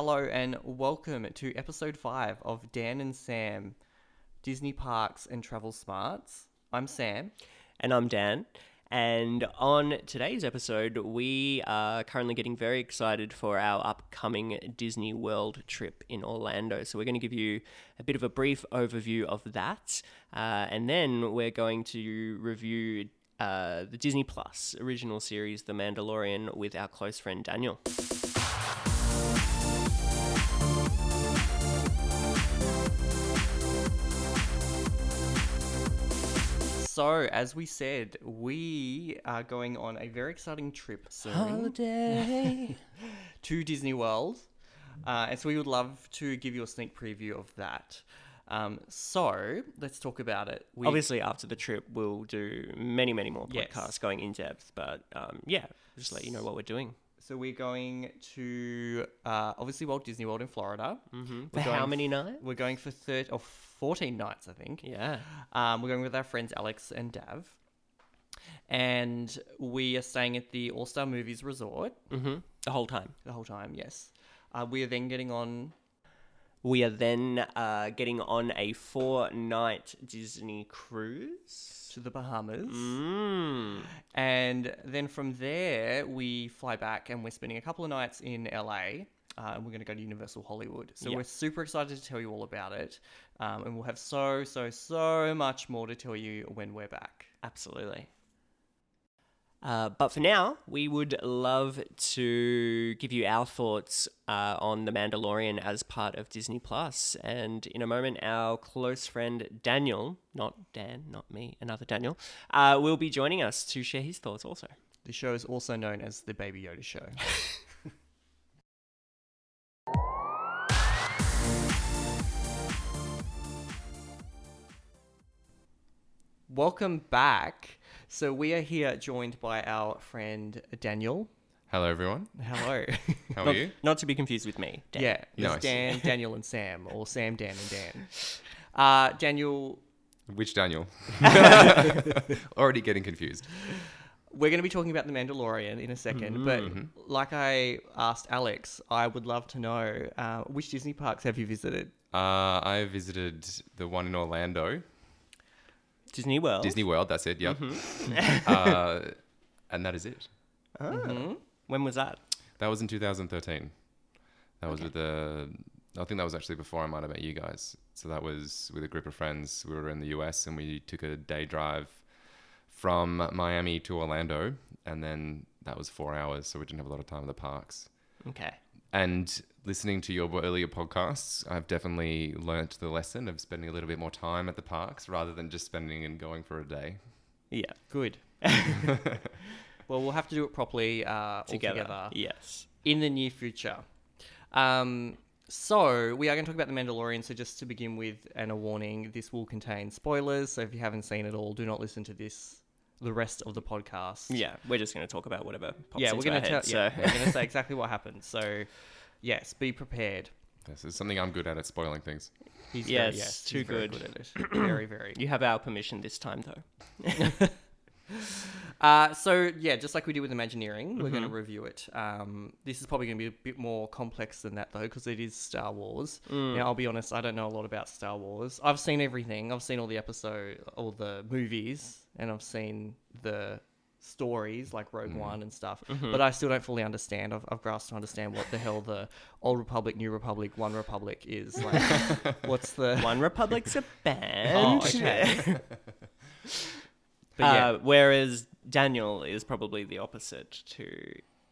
Hello and welcome to episode 5 of Dan and Sam Disney Parks and Travel Smarts. I'm Sam. And I'm Dan. And on today's episode, we are currently getting very excited for our upcoming Disney World trip in Orlando. So, we're going to give you a bit of a brief overview of that. Uh, and then we're going to review uh, the Disney Plus original series, The Mandalorian, with our close friend Daniel. So, as we said, we are going on a very exciting trip soon Holiday. to Disney World. Uh, and so, we would love to give you a sneak preview of that. Um, so, let's talk about it. We, Obviously, after the trip, we'll do many, many more Yes. podcasts going in depth. But um, yeah, just let you know what we're doing. So, we're going to uh, obviously Walt Disney World in Florida. Mm-hmm. For how many nights? We're going for 30 or 14 nights, I think. Yeah. Um, we're going with our friends Alex and Dav. And we are staying at the All Star Movies Resort Mm-hmm. The whole time. the whole time, yes. Uh, we are then getting on. We are then uh, getting on a four night Disney cruise. To the Bahamas. Mm. And then from there, we fly back and we're spending a couple of nights in LA. Uh, and we're going to go to Universal Hollywood. So Yeah. we're super excited to tell you all about it. Um, and we'll have so, so, so much more to tell you when we're back. Absolutely. Uh, but for now, we would love to give you our thoughts uh, on The Mandalorian as part of Disney Plus. And in a moment, our close friend Daniel, not Dan, not me, another Daniel, uh, will be joining us to share his thoughts also. The show is also known as the Baby Yoda Show. Welcome back. So we are here joined by our friend Daniel. Hello, everyone. Hello. How are Not, you? not to be confused with me. Dan. yeah, Nice. Dan, Daniel, and Sam, or Sam, Dan, and Dan. Uh, Daniel, Which Daniel? Already getting confused. we're going to be talking about the Mandalorian in a 2nd but like I asked Alex, I would love to know uh, which Disney parks have you visited? Uh, I visited the one in Orlando, Disney World. Disney World. That's it. Yep. uh, and that is it. Mm-hmm. When was that? That was in 2013. That was with the. I think that was actually before I might have met you guys. So that was with a group of friends. We were in the US and we took a day drive from Miami to Orlando, and then that was four hours. So we didn't have a lot of time at the parks. Okay. And listening to your earlier podcasts, I've definitely learnt the lesson of spending a little bit more time at the parks rather than just spending and going for a day. Yeah. Good. well, we'll have to do it properly uh, Together. altogether Yes. in the near future. Um, so we are going to talk about the Mandalorian. So just to begin with, and a warning: this will contain spoilers. So if you haven't seen it all, do not listen to this. The rest of the podcast. Yeah, we're just going to talk about whatever pops yeah, into we're going to tell. head, Yeah, so- we're going to say exactly what happened. So, yes, be prepared. This is something I'm good at at spoiling things. He's Yes, very, yes, too he's very good. at it. very, very. You have our permission this time, though. Uh, so yeah, just like we did with Imagineering, we're going Mm-hmm. to review it. Um, this is probably going to be a bit more complex than that though, because it is Star Wars. Mm. Now, I'll be honest, I don't know a lot about Star Wars. I've seen everything. I've seen all the episode, all the movies, and I've seen the stories like Rogue Mm. One and stuff. Mm-hmm. But I still don't fully understand. I've, I've grasped to understand what the hell the Old Republic, New Republic, One Republic is. Like, what's the One Republic's a band. Oh, okay. But yeah. Uh, whereas Daniel is probably the opposite to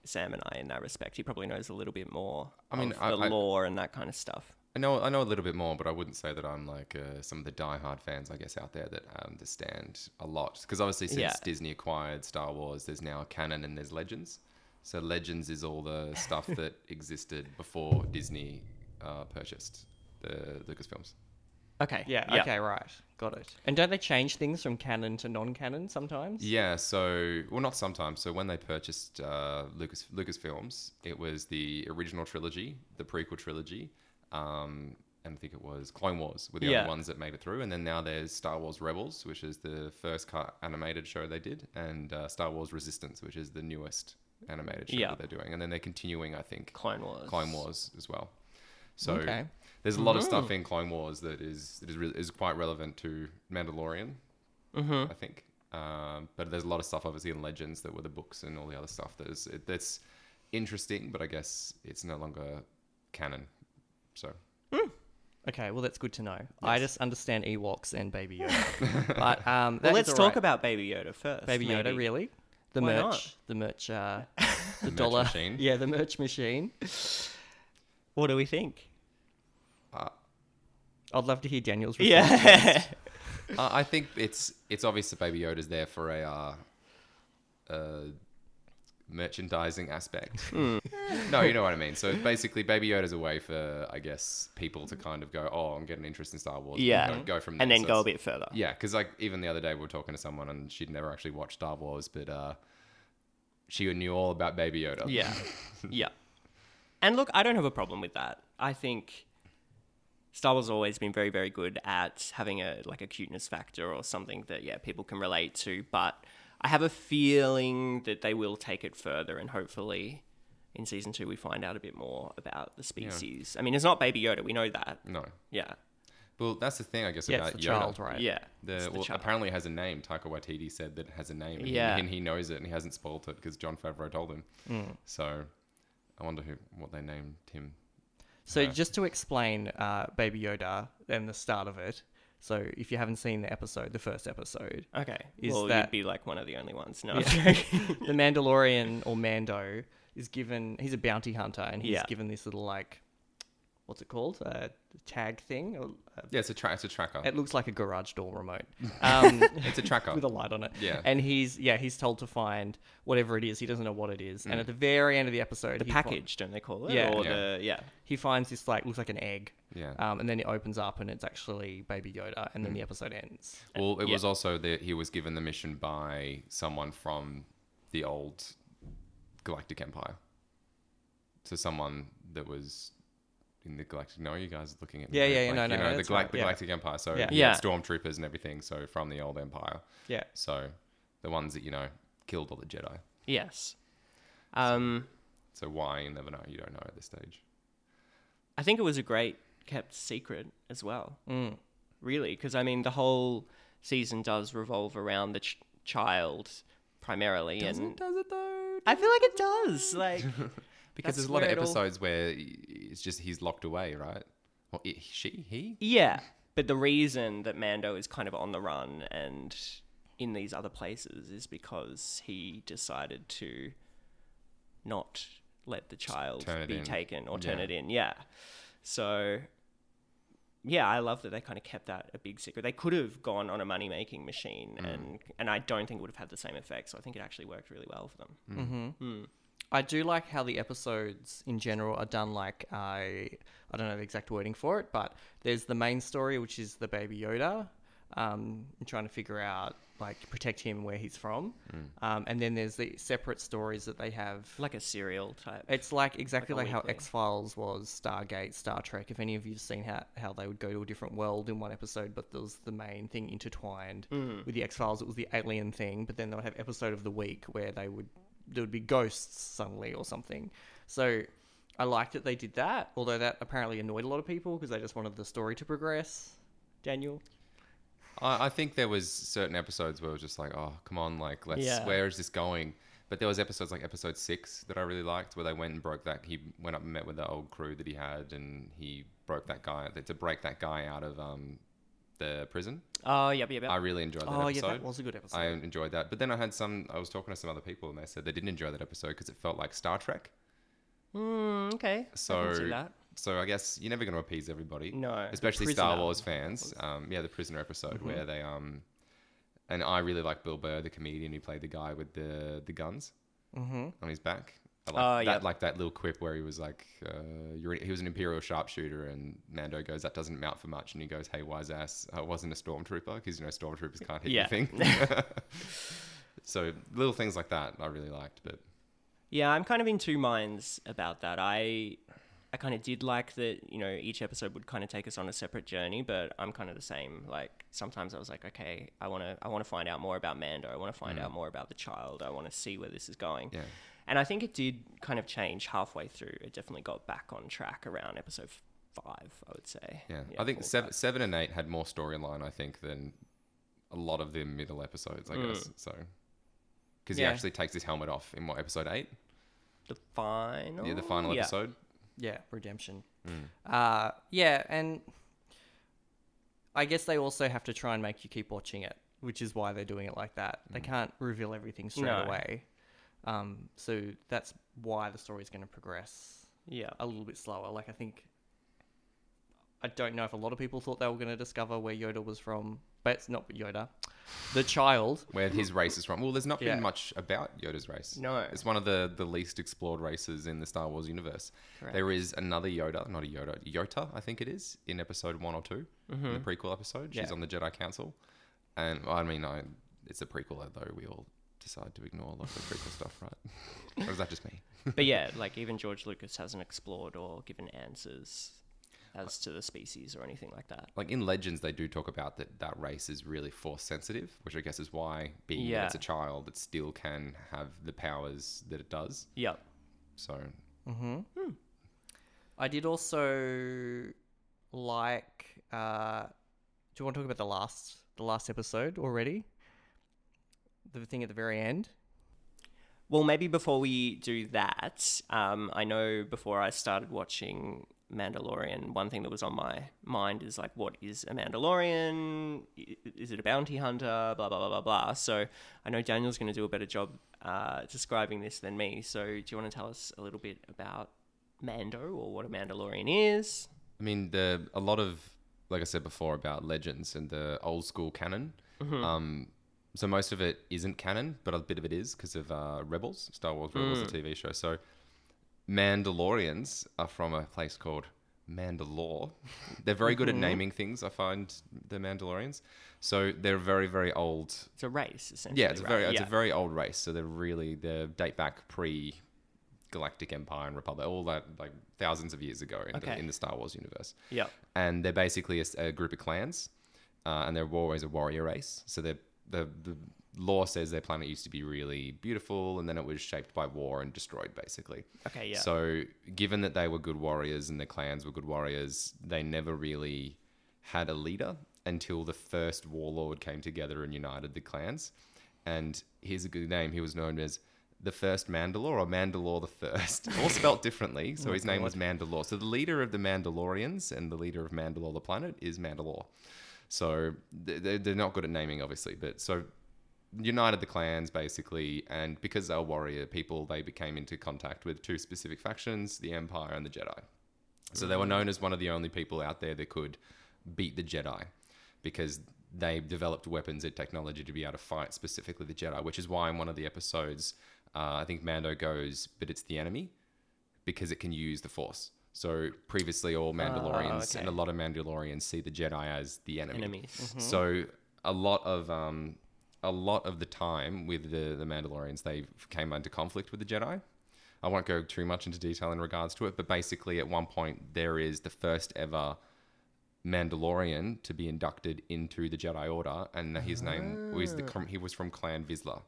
Sam and I in that respect. He probably knows a little bit more I mean, of I- the I- lore and that kind of stuff. I know I know a little bit more, but I wouldn't say that I'm like uh, some of the diehard fans, I guess, out there that understand a lot. Because obviously, since Yeah. Disney acquired Star Wars, there's now a canon and there's Legends. So Legends is all the stuff that existed before Disney uh, purchased the Lucasfilms. Okay. Yeah, okay, right. Got it. And don't they change things from canon to non canon sometimes? Yeah, so well, not sometimes. So when they purchased uh, Lucas Lucasfilms, it was the original trilogy, the prequel trilogy, um, and I think it was Clone Wars were the Yeah. only ones that made it through. And then now there's Star Wars Rebels, which is the first cut animated show they did, and uh, Star Wars Resistance, which is the newest animated show Yeah. that they're doing, and then they're continuing, I think, Clone Wars. Clone Wars as well. So Okay. there's a lot of stuff in Clone Wars that is that is re- is quite relevant to Mandalorian. Mm-hmm. I think. Um, but there's a lot of stuff obviously in Legends that were the books and all the other stuff that is it, that's interesting, but I guess it's no longer canon. So Okay, well that's good to know. I just understand Ewoks and Baby Yoda. but um, Well, let's is talk alright. about Baby Yoda first. Baby Yoda. maybe. Really, the Why merch, not? the merch, uh, the merch dollar machine. Yeah, the merch machine. What do we think? uh, I'd love to hear Daniel's response. Yeah. Uh, I think it's it's obvious that Baby Yoda's there for a uh, uh, merchandising aspect. Hmm. no, you know what I mean. So basically, Baby Yoda's a way for I guess people to kind of go, oh, I'm getting interested in Star Wars. and Yeah. go, go from there. and then So go a bit further. Yeah, because like even the other day we were talking to someone and she'd never actually watched Star Wars, but uh, she knew all about Baby Yoda. Yeah. yeah. And look, I don't have a problem with that. I think Star Wars has always been very, very good at having a like a cuteness factor or something that yeah people can relate to. But I have a feeling that they will take it further, and hopefully, in season two, we find out a bit more about the species. I mean, it's not Baby Yoda, we know that. No. Yeah, Well, that's the thing I guess Yeah, about it's the Yoda. child, right? yeah. The, It's the well, child. apparently it has a name. Taika Waititi said that it has a name. And, Yeah. he, and he knows it, and he hasn't spoiled it because Jon Favreau told him. Hmm. So, I wonder who what they named him. So Yeah. just to explain uh, Baby Yoda and the start of it. So if you haven't seen the episode, the first episode, Okay. Is well, that- you'd be like one of the only ones. No. the Mandalorian or Mando is given. He's a bounty hunter, and he's Yeah. given this little like, what's it called? A tag thing. Or, Yeah, it's a tra- it's a tracker. it looks like a garage door remote. Um, it's a tracker. with a light on it. Yeah. And he's yeah he's told to find whatever it is. He doesn't know what it is. And at the very end of the episode, the he fi- package, don't they call it? Yeah. Or Yeah. the yeah. he finds this like looks like an egg. yeah. Um, and then it opens up and it's actually Baby Yoda, and then the episode ends. well, it yeah. was also that he was given the mission by someone from the old Galactic Empire. So someone that was in the Galactic. No, you guys are looking at me, Yeah, right? yeah, yeah, Like, no, you no, know, the, that's Galac- right, the yeah. Galactic Empire. So Yeah. yeah, stormtroopers and everything. So from the old Empire. Yeah. So the ones that you know killed all the Jedi. Yes. Um, So why you never know. You don't know at this stage. I think it was a great kept secret as well. Mm. Really, because I mean, the whole season does revolve around the ch- child primarily, Does and Does it though? I feel like it does. Like, Because That's there's a lot of it all- episodes where it's just he's locked away, right? Well, it, she, he. yeah, but the reason that Mando is kind of on the run and in these other places is because he decided to not let the child be in. taken or turn Yeah. it in. Yeah. So, yeah, I love that they kind of kept that a big secret. They could have gone on a money making machine, Mm. and and I don't think it would have had the same effect. So I think it actually worked really well for them. Mm-hmm. I do like how the episodes in general are done. Like I, I don't know the exact wording for it, but there's the main story, which is the Baby Yoda, um, trying to figure out like protect him where he's from, um, and then there's the separate stories that they have. Like a serial type. It's like exactly Like like, how. X Files was, Stargate, Star Trek. If any of you've seen how, how they would go to a different world in one episode, but there was the main thing intertwined with the X Files. It was the alien thing, but then they would have episode of the week where they would there would be ghosts suddenly or something. So I liked that they did that, although that apparently annoyed a lot of people because they just wanted the story to progress. Daniel, I, I think there was certain episodes where it was just like, oh, come on, like let's. Yeah. Where is this going? But there was episodes like episode six that I really liked, where they went and broke that. He went up and met with the old crew that he had, and he broke that guy to break that guy out of um, the prison. Oh, yep, yep, yep. I really enjoyed that episode. oh episode. yeah, that was a good episode. I enjoyed that. But then I had some. I was talking to some other people, and they said they didn't enjoy that episode because it felt like Star Trek. Mm, okay. I So, can see that. so I guess you're never going to appease everybody. No. especially Star Wars fans. Um, yeah, the prisoner episode where they um, and I really like Bill Burr, the comedian who played the guy with the the guns mm-hmm. on his back. I like Oh, that, yeah. like that little quip where he was like, uh, "You're he was an imperial sharpshooter," and Mando goes, "That doesn't amount for much," and he goes, "Hey, wise ass, I wasn't a stormtrooper because you know stormtroopers can't hit Yeah. anything." so little things like that I really liked, but Yeah, I'm kind of in two minds about that. I I kind of did like that, you know, each episode would kind of take us on a separate journey, but I'm kind of the same. Like sometimes I was like, okay, I want to I want to find out more about Mando. I want to find out more about the child. I want to see where this is going. yeah. And I think it did kind of change halfway through. It definitely got back on track around episode five, I would say. Yeah, I think seven, five. seven and eight had more storyline, I think, than a lot of the middle episodes. I guess so. Because Mm. Yeah. he actually takes his helmet off in what episode eight? The final. Yeah, the final Yeah. episode. Yeah, redemption. Mm. Uh, yeah, and I guess they also have to try and make you keep watching it, which is why they're doing it like that. They can't reveal everything straight No. away. Um, so that's why the story is going to progress Yeah. a little bit slower. Like I think, I don't know if a lot of people thought they were going to discover where Yoda was from, but it's not Yoda, the child. Where his race is from. Well, there's not Yeah. been much about Yoda's race. No. It's one of the, the least explored races in the Star Wars universe. Correct. There is another Yoda, not a Yoda, Yota, I think it is, in episode one or 2 in the mm-hmm. prequel episode. She's Yeah. on the Jedi Council. And I mean, I, it's a prequel, though we all decide to ignore a lot of the prequel stuff, right? or is that just me? but yeah, like even George Lucas hasn't explored or given answers as to the species or anything like that. like in legends they do talk about that that race is really force sensitive which i guess is why being that Yeah. it's a child it still can have the powers that it does Yep. so Mm-hmm. I did also like. Uh, do you want to talk about the last the last episode already? The thing at the very end. Well, maybe before we do that, um, I know before I started watching Mandalorian, one thing that was on my mind is like, what is a Mandalorian? Is it a bounty hunter? Blah, blah, blah, blah, blah. So I know Daniel's going to do a better job uh, describing this than me. So do you want to tell us a little bit about Mando or what a Mandalorian is? i mean the a lot of like i said before about legends and the old school canon um so most of it isn't canon but a bit of it is because of uh, rebels star wars rebels the tv show so mandalorians are from a place called mandalore they're very good at naming things i find the mandalorians so they're very very old It's a race, essentially. Yeah, it's a right? very it's yeah. a very old race. So they're really they date back pre Galactic Empire and Republic, all that like thousands of years ago in, Okay. the, in the Star Wars universe. Yep. And they're basically a group of clans, uh, and they're always a warrior race. So they're, the the lore says their planet used to be really beautiful, and then it was shaped by war and destroyed, basically. Okay, yeah. So, given that they were good warriors and the clans were good warriors, they never really had a leader until the first warlord came together and united the clans. And here's a good name. He was known as the first Mandalore or Mandalore the First, all spelt differently. So oh, his name was Mandalore. So the leader of the Mandalorians and the leader of Mandalore the planet is Mandalore. So they're, they're not good at naming, obviously, but so united the clans basically, and because they were warrior people, they became into contact with two specific factions: the Empire and the Jedi. So they were known as one of the only people out there that could beat the Jedi, because they developed weapons and technology to be able to fight specifically the Jedi. Which is why in one of the episodes, uh, I think Mando goes, "But it's the enemy," because it can use the Force. So previously, all Mandalorians okay. and a lot of Mandalorians see the Jedi as the enemy. Enemies. So a lot of um, a lot of the time with the the Mandalorians, they came into conflict with the Jedi. I won't go too much into detail in regards to it, but basically, at one point, there is the first ever Mandalorian to be inducted into the Jedi Order, and his name was the he was from Clan Vizsla.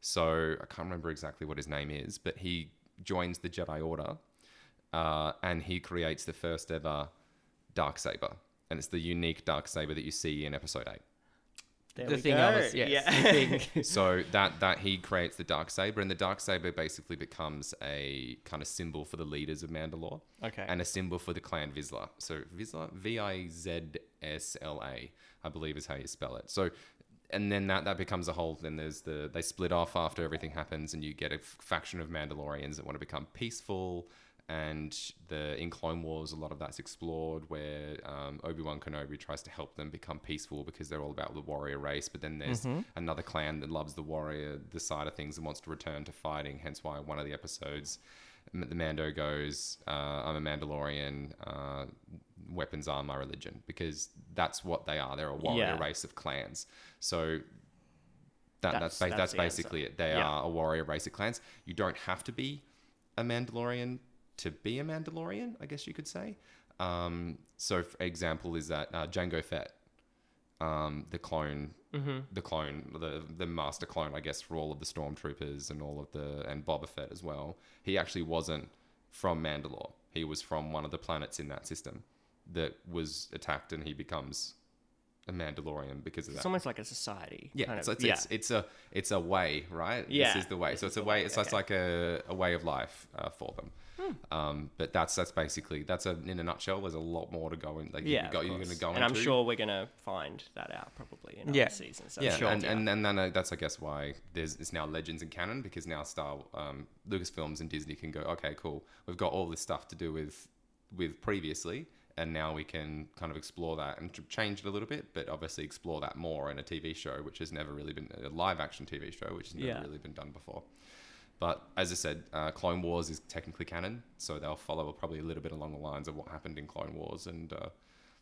So I can't remember exactly what his name is, but he joins the Jedi Order, uh, and he creates the first ever dark saber, and it's the unique dark saber that you see in Episode Eight. There the we thing go. I was, yes, yeah. the thing. so that that he creates the dark saber, and the dark saber basically becomes a kind of symbol for the leaders of Mandalore, Okay. and a symbol for the clan Vizsla. So Vizsla, V I Z S L A, I believe is how you spell it. So. And then that, that becomes a whole. Then there's the they split off after everything happens, and you get a f- faction of Mandalorians that want to become peaceful. And the in Clone Wars, a lot of that's explored, where um, Obi Wan Kenobi tries to help them become peaceful because they're all about the warrior race. But then there's another clan that loves the warrior, the side of things, and wants to return to fighting. Hence why one of the episodes, the Mando goes, uh, "I'm a Mandalorian. Uh, weapons are my religion," because that's what they are. They're a warrior Yeah. race of clans. So that, That's- that's, ba- that's that's the answer. basically it. They Yeah. are a warrior race of clans. You don't have to be a Mandalorian to be a Mandalorian, I guess you could say. Um, so, for example, is that uh, Jango Fett. um, the clone, Mm-hmm. the clone, the the master clone, I guess, for all of the stormtroopers and all of the and Boba Fett as well. He actually wasn't from Mandalore. He was from one of the planets in that system that was attacked, and he becomes a Mandalorian because of that. It's almost like a society. Yeah, kind so it's, yeah. it's it's a it's a way, right? Yeah. this is the way. So it's a the way. way, It's, it's okay. like a, a way of life uh, for them. Hmm. Um, but that's that's basically that's a in a nutshell. There's a lot more to go in. Like yeah, can go, you're going to go and I'm sure we're gonna find that out probably in Yeah. other seasons. I'm Yeah, sure. and, and and then uh, that's I guess why there's it's now legends and canon because now Star um, Lucasfilms and Disney can go okay cool we've got all this stuff to do with with previously and now we can kind of explore that and change it a little bit but obviously explore that more in a TV show which has never really been a live action TV show which has never Yeah. really been done before. But as I said, uh, Clone Wars is technically canon, so they'll follow probably a little bit along the lines of what happened in Clone Wars, and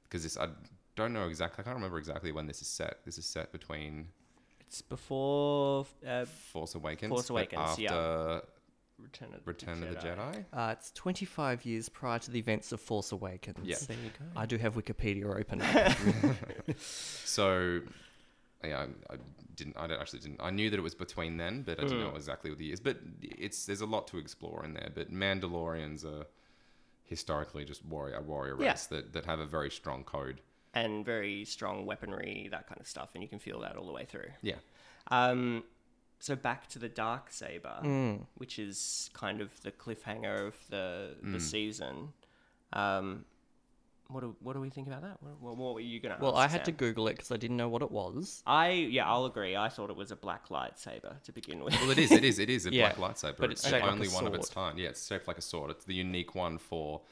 because this I don't know exactly, I can't remember exactly when this is set. This is set between it's before uh, Force Awakens, Force Awakens, after yeah. Return of the Return of the Jedi. Uh, it's 25 years prior to the events of Force Awakens. Yeah. There you go. I do have Wikipedia open. So, yeah, I, I didn't. I actually didn't. I knew that it was between then, but I didn't know exactly what the years. But it's there's a lot to explore in there. But Mandalorians are historically just warrior a warrior Yeah. race that, that have a very strong code. and very strong weaponry, that kind of stuff, and you can feel that all the way through. Yeah. Um, so back to the dark saber, Mm. which is kind of the cliffhanger of the Mm. the season. Um, what do what do we think about that? What, what, what were you gonna? well, ask, I had to Google it because I didn't know what it was. I yeah, I'll agree. I thought it was a black lightsaber to begin with. Well, it is. It is. It is a Yeah, black lightsaber. but it's it's the shaped like a only one of its kind. Yeah, it's shaped like a sword. It's the unique one for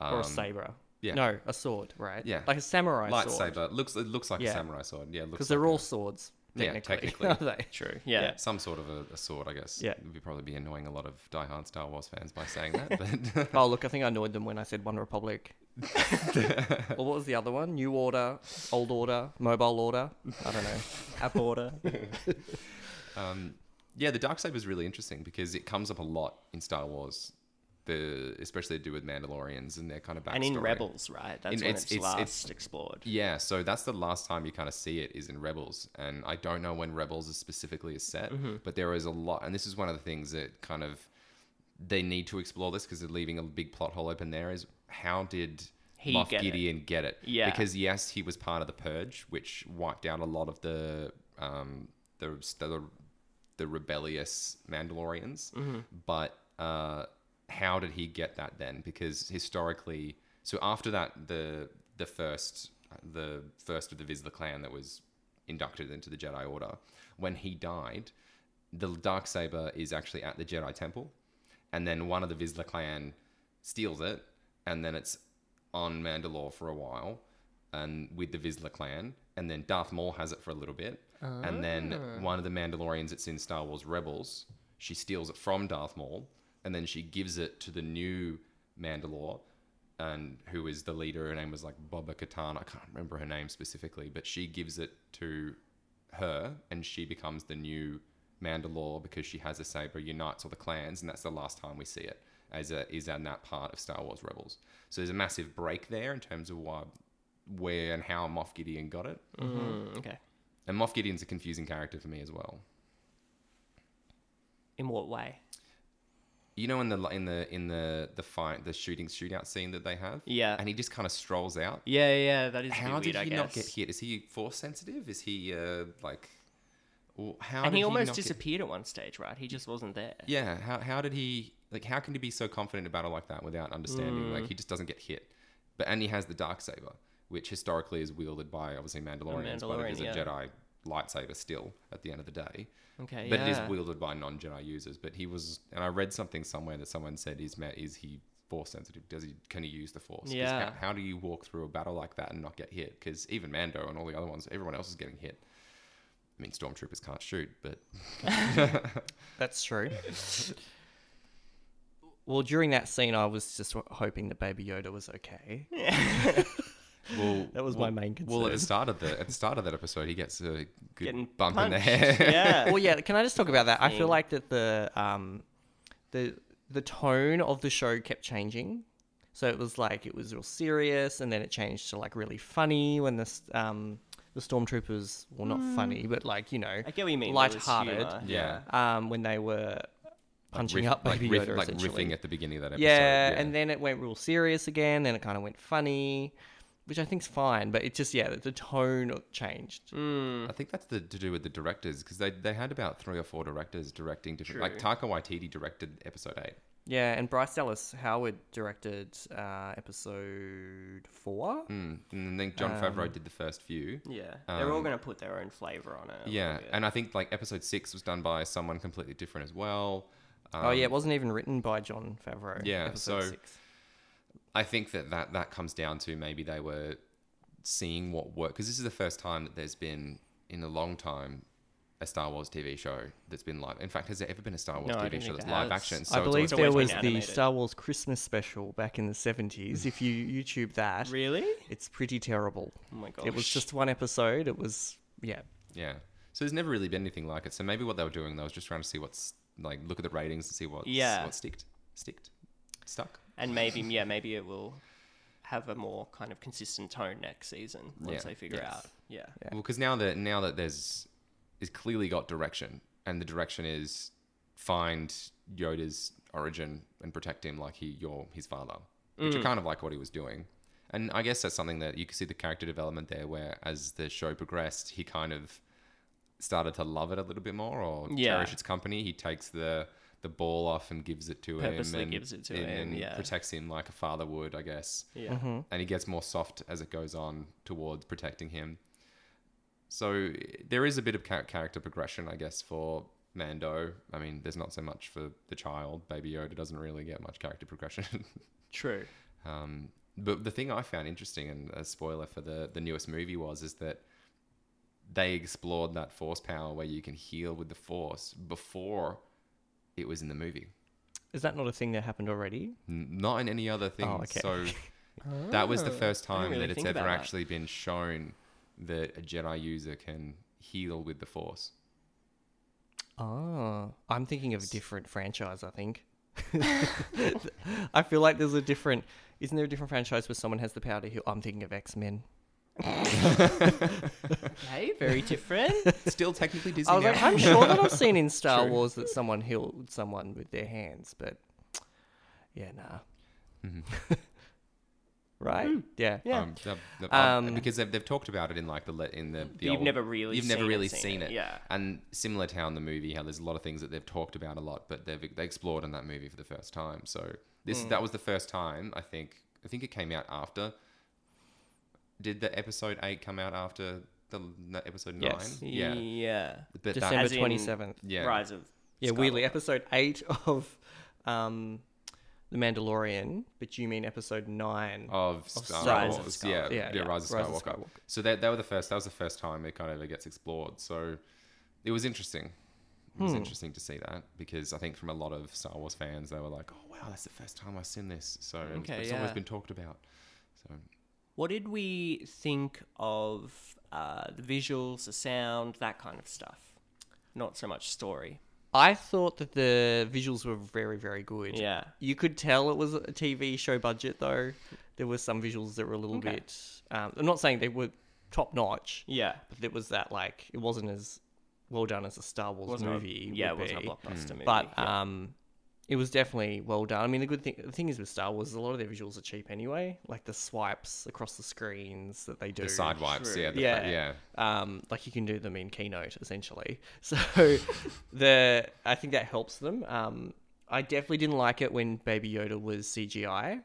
um, or a saber. yeah. No, a sword, right? Yeah. Like a samurai sword. lightsaber. Looks it looks like Yeah. a samurai sword. Yeah, Because looks they're like all a- swords, Yeah, technically. technically. Are they? True. Yeah. Yeah. some sort of a, a sword, I guess. Yeah. We'd probably be annoying a lot of diehard Star Wars fans by saying that, but Oh, look, I think I annoyed them when I said One Republic. well, what was the other one? New Order, Old Order, Mobile Order? I don't know. App order. um, yeah, the dark saber is really interesting because it comes up a lot in Star Wars. The especially to do with Mandalorians and their kind of backstory. and in Rebels, right? That's In- when it's- it's, it's- last it's- explored. Yeah, so that's the last time you kind of see it is in Rebels, and I don't know when Rebels is specifically is set, Mm-hmm. but there is a lot, and this is one of the things that kind of they need to explore this because they're leaving a big plot hole open. There is how did He Moff get it? Gideon get it? Yeah. because yes, he was part of the purge, which wiped out a lot of the um, the the, the rebellious Mandalorians, Mm-hmm. but uh, how did he get that then? Because historically, so after that, the the first the first of the Vizsla clan that was inducted into the Jedi Order, when he died, the dark saber is actually at the Jedi Temple, and then one of the Vizsla clan steals it, and then it's on Mandalore for a while, and with the Vizsla clan, and then Darth Maul has it for a little bit, and then ah. one of the Mandalorians that's in Star Wars Rebels, she steals it from Darth Maul, and then she gives it to the new Mandalore, and who is the leader? Her name was like Boba Katan. I can't remember her name specifically, but she gives it to her, and she becomes the new Mandalore because she has a saber, unites all the clans, and that's the last time we see it. As a, is in that part of Star Wars Rebels. So there's a massive break there in terms of why, where and how Moff Gideon got it. Mm, okay. And Moff Gideon's a confusing character for me as well. In what way? You know, in the in the in the the fight, the shooting shootout scene that they have, Yeah. and he just kind of strolls out. Yeah, yeah, that is How did weird, he not get hit? Is he force sensitive? Is he uh, like? Or how And he almost get- disappeared at one stage, right? He just wasn't there. Yeah, how, how did he like? How can he be so confident in a battle like that without understanding? Like he just doesn't get hit. But and he has the dark saber, which historically is wielded by obviously Mandalorians, but it is a Mandalorian, yeah. Jedi lightsaber still at the end of the day. Okay, But it is wielded by non-Jedi users. But he was, and I read something somewhere that someone said is Matt? is he force sensitive? Does he can he use the force? Yeah. How, how do you walk through a battle like that and not get hit? Because even Mando and all the other ones, everyone else is getting hit. I mean, stormtroopers can't shoot, but That's true. well, during that scene, I was just hoping that Baby Yoda was okay. well, That was my main concern. Well, at the start of the at the start of that episode, he gets a good Getting bump in the head. yeah. well, yeah. Can I just talk about that? I feel like that the um, the the tone of the show kept changing. So it was like it was real serious, and then it changed to like really funny when this um, the stormtroopers, well, not funny, but like you know, I get what you mean. there was light-hearted. humour, Yeah. um, when they were punching riff- up like, Baby riff- Yoda, like riffing at the beginning of that episode. yeah, and then it went real serious again. Then it kind of went funny, which I think's fine. But it just yeah, the, the tone changed. Mm. I think that's the, to do with the directors because they, they had about three or four directors directing different. Like True. Taika Waititi directed episode eight. Yeah, and Bryce Dallas Howard directed uh, episode four. Mm. And then Jon Um, Favreau did the first few. Yeah, they're all Um, going to put their own flavor on it. Yeah, and I think like episode six was done by someone completely different as well. oh yeah, Um, it wasn't even written by Jon Favreau. Yeah, episode so- six. I think that, that that comes down to maybe they were seeing what worked because this is the first time that there's been in a long time a Star Wars TV show that's been live. In fact, has there ever been a Star Wars No, TV show that's there live has. action? I it's believe there was the animated. Star Wars Christmas special back in the seventies. if you YouTube that, really, it's pretty terrible. oh my god, It was just one episode. It was yeah. Yeah. So there's never really been anything like it. So maybe what they were doing, they was just trying to see what's like look at the ratings and see what's Yeah. what sticked, sticked, stuck. And maybe yeah, maybe it will have a more kind of consistent tone next season once Yeah. they figure Yes. out. Yeah, Yeah. Well, because now that now that there's is clearly got direction, and the direction is find Yoda's origin and protect him like he your his father, which are mm. kind of like what he was doing. And I guess that's something that you can see the character development there, where as the show progressed, he kind of started to love it a little bit more or Yeah. cherish its company. He takes the the ball off and gives it to Purposely him and, gives it to and, him, and yeah. protects him like a father would, I guess yeah. Mm-hmm. and he gets more soft as it goes on towards protecting him. So there is a bit of cha- character progression, I guess, for Mando. I mean, there's not so much for the child. Baby Yoda doesn't really get much character progression. True. um, but the thing I found interesting, and a spoiler for the the newest movie was, is that they explored that Force power where you can heal with the Force before it was in the movie. Is that not a thing that happened already? N- Not in any other thing. Oh, okay. So that was the Oh, first time really that it's ever about that. actually been shown that a Jedi user can heal with the Force. Oh, I'm thinking of a different franchise. I think. I feel like there's a different. Isn't there a different franchise where someone has the power to heal? I'm thinking of X Men. Okay, very different. Still technically Disney I was now. like, I'm sure that I've seen in Star True. Wars that someone healed someone with their hands, but yeah, nah. Mhm. right? Yeah. Yeah. Um, they've- they've- Um, because they've, they've talked about it in like the le- in the, the You've old- never really you've never seen it, really seen seen it, it. yeah. And similar to how in the movie, how there's a lot of things that they've talked about a lot, but they've they explored in that movie for the first time. So this Hmm. that was the first time I think. I think it came out after. Did the episode eight come out after the n- episode nine? Yes. Yeah. Yeah. But December As twenty seventh. yeah. Rise of. Yeah, weirdly, episode eight of um, The Mandalorian, but you mean episode nine? of Star Rise of Wars. Skywalker. Yeah, Yeah, yeah, yeah, Rise of Rise of Skywalker. Skywalker. So that that were the first. That was the first time it kind of gets explored. So it was interesting. It was Hmm. interesting to see that because I think from a lot of Star Wars fans, they were like, "Oh wow, that's the first time I've seen this." So Okay, it's always been talked about. So What did we think of uh, the visuals, the sound, that kind of stuff? Not so much story. I thought that the visuals were very, very good. Yeah. You could tell it was a TV show budget, though. There were some visuals that were a little Okay. bit. Um, I'm not saying they were top notch, Yeah. but it was that like it wasn't as well done as a Star Wars Wasn't movie. A, yeah, it wasn't a be. blockbuster movie. But yeah. um, it was definitely well done. I mean, the good thing, the thing is with Star Wars, is a lot of their visuals are cheap anyway. Like the swipes across the screens that they do. the side wipes, True. yeah, the, Yeah. yeah, um, like you can do them in Keynote essentially. So the I think that helps them. Um, I definitely didn't like it when Baby Yoda was CGI.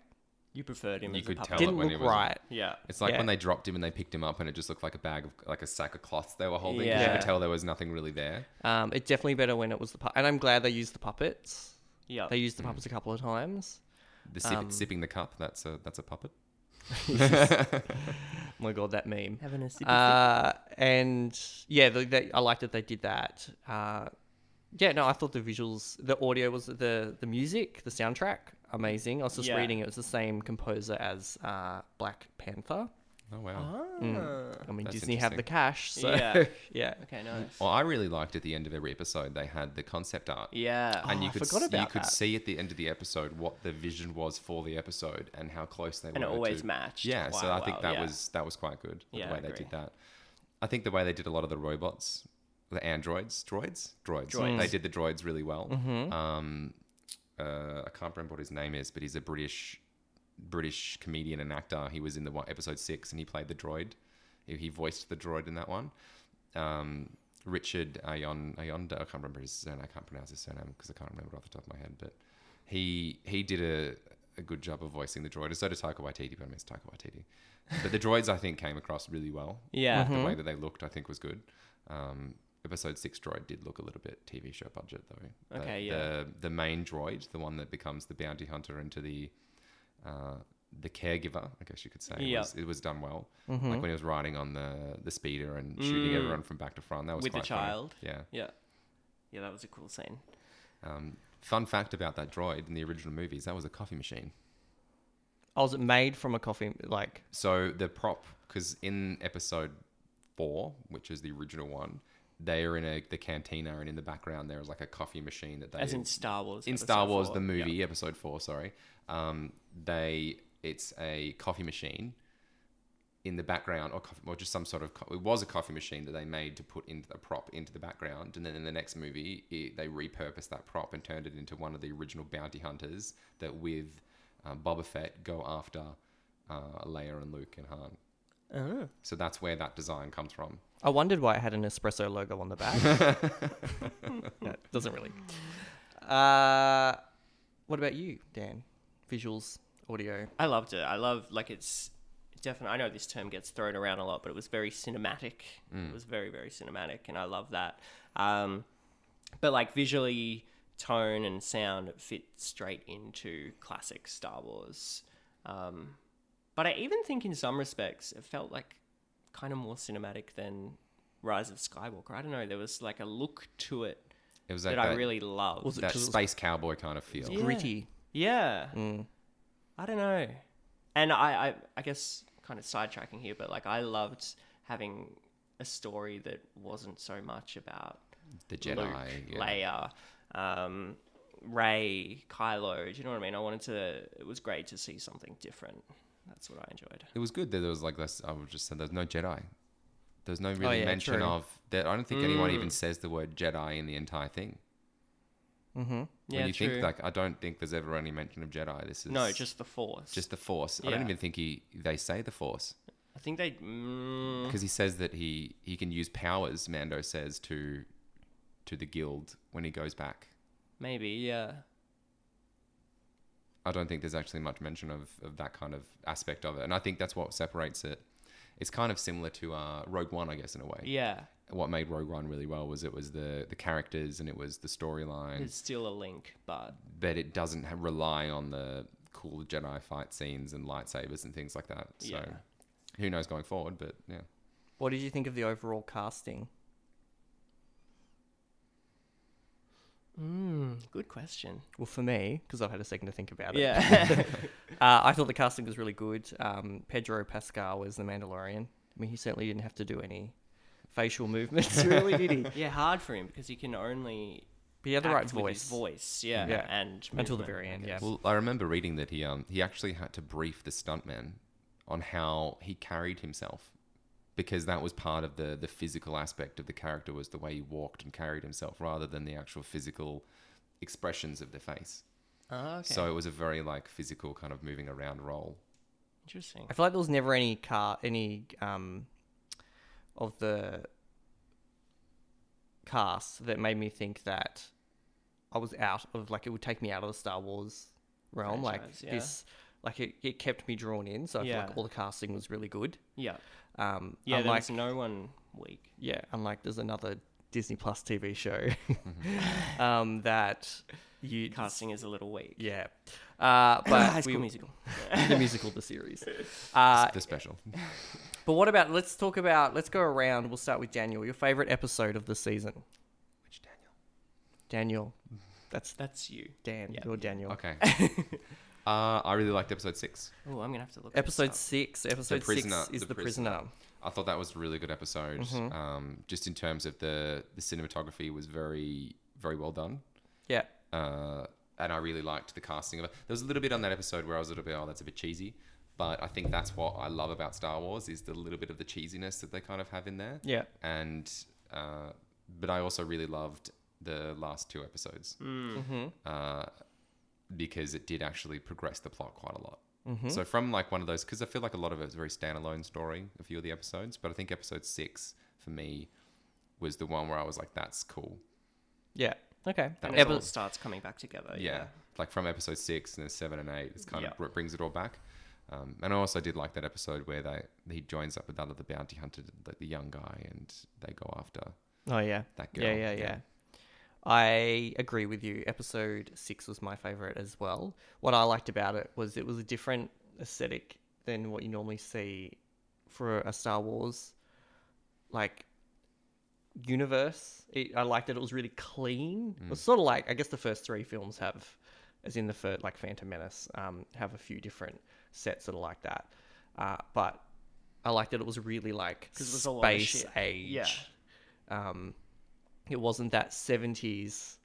you preferred him You as could a puppet. tell Didn't it when look it was- right. Yeah. It's like Yeah. when they dropped him and they picked him up and it just looked like a bag of like a sack of cloths they were holding. You Yeah. could tell there was nothing really there. Um, it's definitely better when it was the pu- and I'm glad they used the puppets. Yeah. They used the puppets a couple of times. The sip, Um, sipping the cup, that's a that's a puppet. Oh my god, that meme. Having a sip. Uh, and yeah, the, they, I liked that they did that. Uh, yeah, no, I thought the visuals, the audio was the the music, the soundtrack, amazing. I was just Yeah. reading it was the same composer as uh, Black Panther. Oh wow. Ah. I mean, That's Disney have the cash, so Yeah. yeah. Okay, nice. Well, I really liked at the end of every episode they had the concept art. Yeah. and Oh, you I could forgot s- you about could that. see at the end of the episode what the vision was for the episode and how close they and were. And it always to, matched. Yeah, so quite I think well, that yeah. was that was quite good Yeah, the way I they did that. I think the way they did a lot of the robots, the androids, droids, droids, Droids. they did the droids really well. Mm-hmm. Um, uh, I can't remember what his name is, but he's a British British comedian and actor. He was in the one, episode six, and he played the droid. He, he voiced the droid in that one. Um, Richard Ayon Ayonda, I can't remember his surname. I can't pronounce his surname because I can't remember off the top of my head. But he he did a, a good job of voicing the droid. And so did Taika Waititi, but I miss Taika Waititi. But the droids, I think, came across really well. Yeah. Mhm. The way that they looked, I think, was good. Um, episode six droid did look a little bit TV show budget though. The- Okay, yeah. The the main droid, the one that becomes the bounty hunter into the uh, the caregiver, I guess you could say, Yeah. was, it was done well. Mm-hmm. Like when he was riding on the the speeder and shooting Mm. everyone from back to front. That was With the quite funny. child. Yeah. Yeah. Yeah, that was a cool scene. Um, fun fact about that droid in the original movies, that was a coffee machine. Oh, was it made from a coffee? Like, So the prop, because in episode four, which is the original one, they are in a the cantina, and in the background there is like a coffee machine that they As in Star Wars. in Star Wars four. the Yeah. movie episode four. Sorry, um, they it's a coffee machine in the background, or coffee, or just some sort of co- it was a coffee machine that they made to put into a prop into the background, and then in the next movie it, they repurposed that prop and turned it into one of the original bounty hunters that with um, Boba Fett go after uh, Leia and Luke and Han. Oh. So that's where that design comes from. I wondered why it had an espresso logo on the back. no, it doesn't really. Uh, what about you, Dan? Visuals, audio. I loved it. I love like it's definitely. I know this term gets thrown around a lot, but it was very cinematic. It was very very cinematic, and I love that. Um, but like visually, tone and sound fit straight into classic Star Wars. Um, but I even think in some respects it felt like kind of more cinematic than Rise of Skywalker. I don't know. There was like a look to it It was like that I that, really loved. Was it that 'cause it was- space cowboy kind of feel. Yeah. Gritty. Yeah. Mm. I don't know. And I, I, I guess kind of sidetracking here, but like I loved having a story that wasn't so much about The Jedi. Luke, yeah. Leia, um, Rey, Kylo. Do you know what I mean? I wanted to. It was great to see something different. That's what I enjoyed. It was good that there was like this. I would just say there's no Jedi. There's no really Oh, yeah, mention true. of that. I don't think anyone even Mm. says the word Jedi in the entire thing. Mm-hmm. Yeah, when you true. think like, I don't think there's ever any mention of Jedi. This is no, just the Force. just the Force. I don't even think he they say the Force I think they. Mm, because he says that he he can use powers. Mando says to to the guild when he goes back. maybe, yeah. I don't think there's actually much mention of, of that kind of aspect of it, and I think that's what separates it. It's kind of similar to uh, Rogue One, I guess, in a way. Yeah, What made Rogue One really well was it was the the characters and it was the storyline, there's still a link, but but it doesn't ha- rely on the cool Jedi fight scenes and lightsabers and things like that. So Yeah. who knows going forward? But yeah, What did you think of the overall casting? Mm, good question. Well, for me, because I've had a second to think about it. Yeah. Uh, I thought the casting was really good. Um, Pedro Pascal was the Mandalorian. I mean, he certainly didn't have to do any facial movements, really, did he? yeah, hard for him because he can only But he had the right act with voice. voice, yeah, Yeah. and Until the very end, yeah. well, I remember reading that he um he actually had to brief the stuntman on how he carried himself because that was part of the the physical aspect of the character was the way he walked and carried himself rather than the actual physical expressions of the face. Ah, okay. So it was a very like physical kind of moving around role. interesting. I feel like there was never any car, any um, of the cast that made me think that I was out of like it would take me out of the Star Wars realm. like yeah. this, like it, it kept me drawn in. So I feel like all the casting was really good. Yeah, Um, yeah. Unlike was no one weak. yeah, unlike there's another Disney Plus TV show um, that you Casting is a little weak. Yeah, uh, but High School we- Musical. the musical, the series. Uh, the special. but what about? Let's talk about. Let's go around. We'll start with Daniel. Your favorite episode of the season? Which Daniel? Daniel. That's That's you. Dan. Yeah. You're Daniel. Okay. Uh, I really liked episode six. Oh, I'm gonna have to look. Episode this six. Episode Prisoner- six is The the Prisoner. prisoner. I thought that was a really good episode. Mhm. Um, just in terms of the the cinematography was very very well done. Yeah. Uh, and I really liked the casting of it. There was a little bit on that episode where I was a little bit, oh, that's a bit cheesy. but I think that's what I love about Star Wars is the little bit of the cheesiness that they kind of have in there. Yeah. And uh, but I also really loved the last two episodes Mm-hmm. uh, because it did actually progress the plot quite a lot. Mm-hmm. So from like one of those, because I feel like a lot of it is a very standalone story, a few of the episodes, but I think episode six for me was the one where I was like, "That's cool." Yeah. Okay. That And it all starts coming back together. yeah, Yeah. like from episode six and then seven and eight, it's kind Yeah. of it brings it all back. Um, and I also did like that episode where they he joins up with that other bounty hunter, like the young guy, and they go after Oh yeah. that girl. Yeah, yeah, yeah. I agree with you. Episode six was my favorite as well. What I liked about it was it was a different aesthetic than what you normally see for a Star Wars like universe. It, I liked that it was really clean. It was sort of like I guess the first three films have, as in the first like Phantom Menace, um, have a few different sets that are like that. Uh, but I liked that it was really like 'Cause it was a lot of space age. Yeah. Um, it wasn't that 70s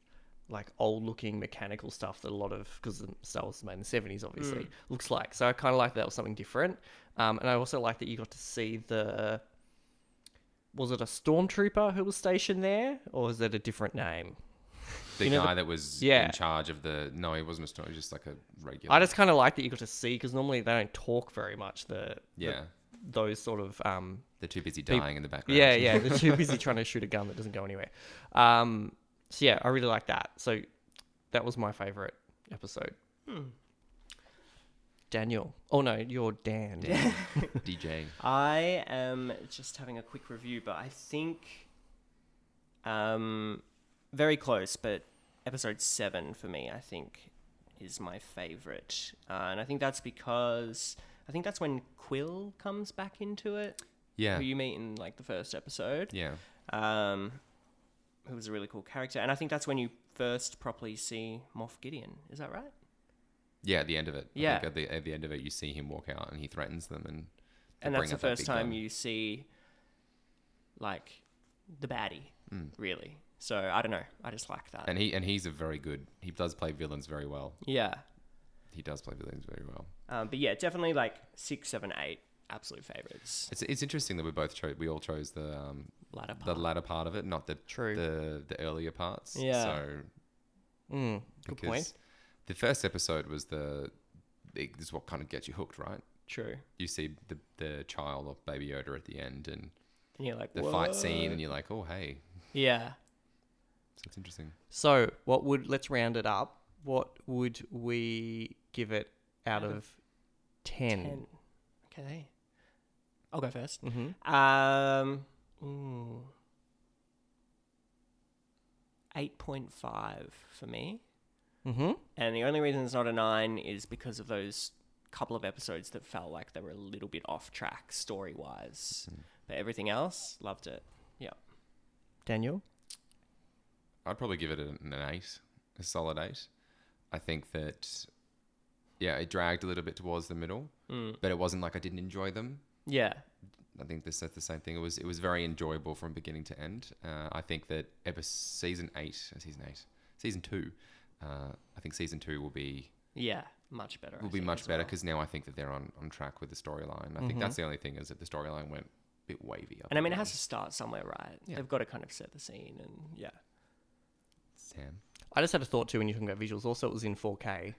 like old looking mechanical stuff that a lot of because Star Wars was made in the 70s obviously looks like so I kind of like that was something different um, and I also like that you got to see the was it a stormtrooper who was stationed there or was it a different name The You know, guy the- that was Yeah. in charge of the no, he wasn't a story, just like a regular. I just kind of like that you got to see because normally they don't talk very much the, the- yeah, those sort of um, they're too busy Peop- dying in the background. Yeah, yeah. They're too busy trying to shoot a gun that doesn't go anywhere. Um, so yeah, I really like that. So that was my favorite episode. Daniel. Oh no, you're Dan. DJ. I am just having a quick review, but I think um, very close, but episode seven for me, I think, is my favorite, uh, and I think that's because I think that's when Kuiil comes back into it, Yeah, who you meet in like the first episode. yeah, Um, who was a really cool character, and I think that's when you first properly see Moff Gideon. Is that right? yeah. At the end of it, I Yeah. think at the at the end of it, you see him walk out and he threatens them, and and that's the out that first time gun. you see like the baddie Mm. really so i don't know i just like that And he and he's a very good. He does play villains very well. yeah He does play villains very well. um, but yeah definitely like six seven eight absolute favorites It's it's interesting that we both chose. We all chose the um latter the part. latter part of it, not the True. the the earlier parts. Yeah. So Mm, good point. the first episode was the, the this is what kind of gets you hooked, right? true You see the the child of Baby Yoda at the end and and you're like the fight scene, and you're like, oh hey, yeah so it's interesting. So what would let's round it up. What would we give it out Out of of ten? 10 okay i'll go 1st Mm-hmm. um ooh, 8.5 for me Mm-hmm. And the only reason it's not a nine is because of those couple of episodes that felt like they were a little bit off track story wise. But everything else, loved it. Yeah. Daniel. I'd probably give it an, an eight, a solid eight. I think that, yeah, it dragged a little bit towards the middle, Mm. but it wasn't like I didn't enjoy them. Yeah. I think this that's the same thing. It was it was very enjoyable from beginning to end. Uh, I think that ever season eight, uh, season eight, season two, uh, I think season two will be Yeah. Much better. I will be much better well. because now I think that they're on, on track with the storyline. I think that's the only thing is that the storyline went a bit wavy. And I mean, it has to start somewhere, right? Yeah. They've got to kind of set the scene and yeah. Sam. I just had a thought too when you're talking about visuals. Also, it was in 4K,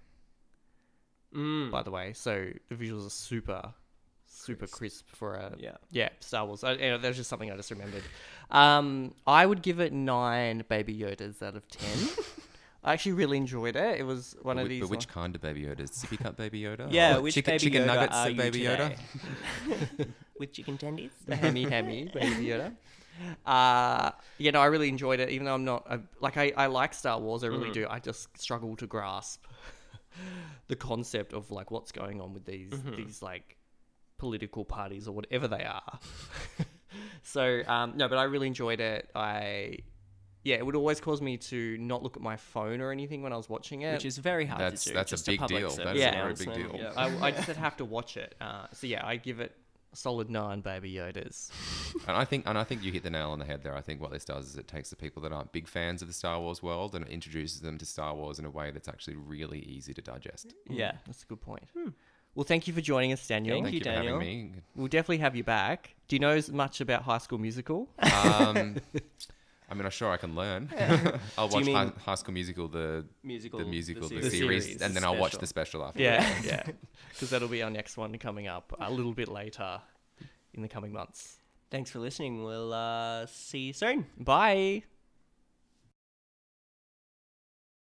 Mm. by the way, so the visuals are super, super crisp for a yeah. yeah Star Wars. I, you know, that's just something I just remembered. Um, I would give it nine Baby Yodas out of ten. I actually really enjoyed it. It was one But, of whi- these. but which one- kind of Baby Yoda? Sippy cup Baby Yoda? Yeah, Or which chicken, baby chicken Yoda nuggets are of you Baby today? Yoda? With chicken tendies? the hammy hammy Baby Yoda. Uh, yeah, no, I really enjoyed it. Even though I'm not a, like I, I like Star Wars, I really do. I just struggle to grasp the concept of like what's going on with these these like political parties or whatever they are. so um, no, but I really enjoyed it. I yeah, it would always cause me to not look at my phone or anything when I was watching it. Which is very hard That's- to do. that's a big public deal. service That is a very big deal. Yeah. I, I just have to watch it. Uh, so yeah, I give it a solid nine Baby Yodas. And I think, and I think you hit the nail on the head there. I think what this does is it takes the people that aren't big fans of the Star Wars world and it introduces them to Star Wars in a way that's actually really easy to digest. Mm. Mm, yeah. That's a good point. Hmm. Well, thank you for joining us, Daniel. Thank Thank you, you, for Daniel. having me. We'll definitely have you back. Do you know as much about High School Musical? Um, I mean, I'm sure I can learn. I'll Do you watch high, mean- high School Musical, the Musical, the musical, the, The series, series, and then the I'll watch special. the special after. Yeah, yeah. Because that'll be our next one coming up a little bit later in the coming months. Thanks for listening. We'll uh, see you soon. Bye.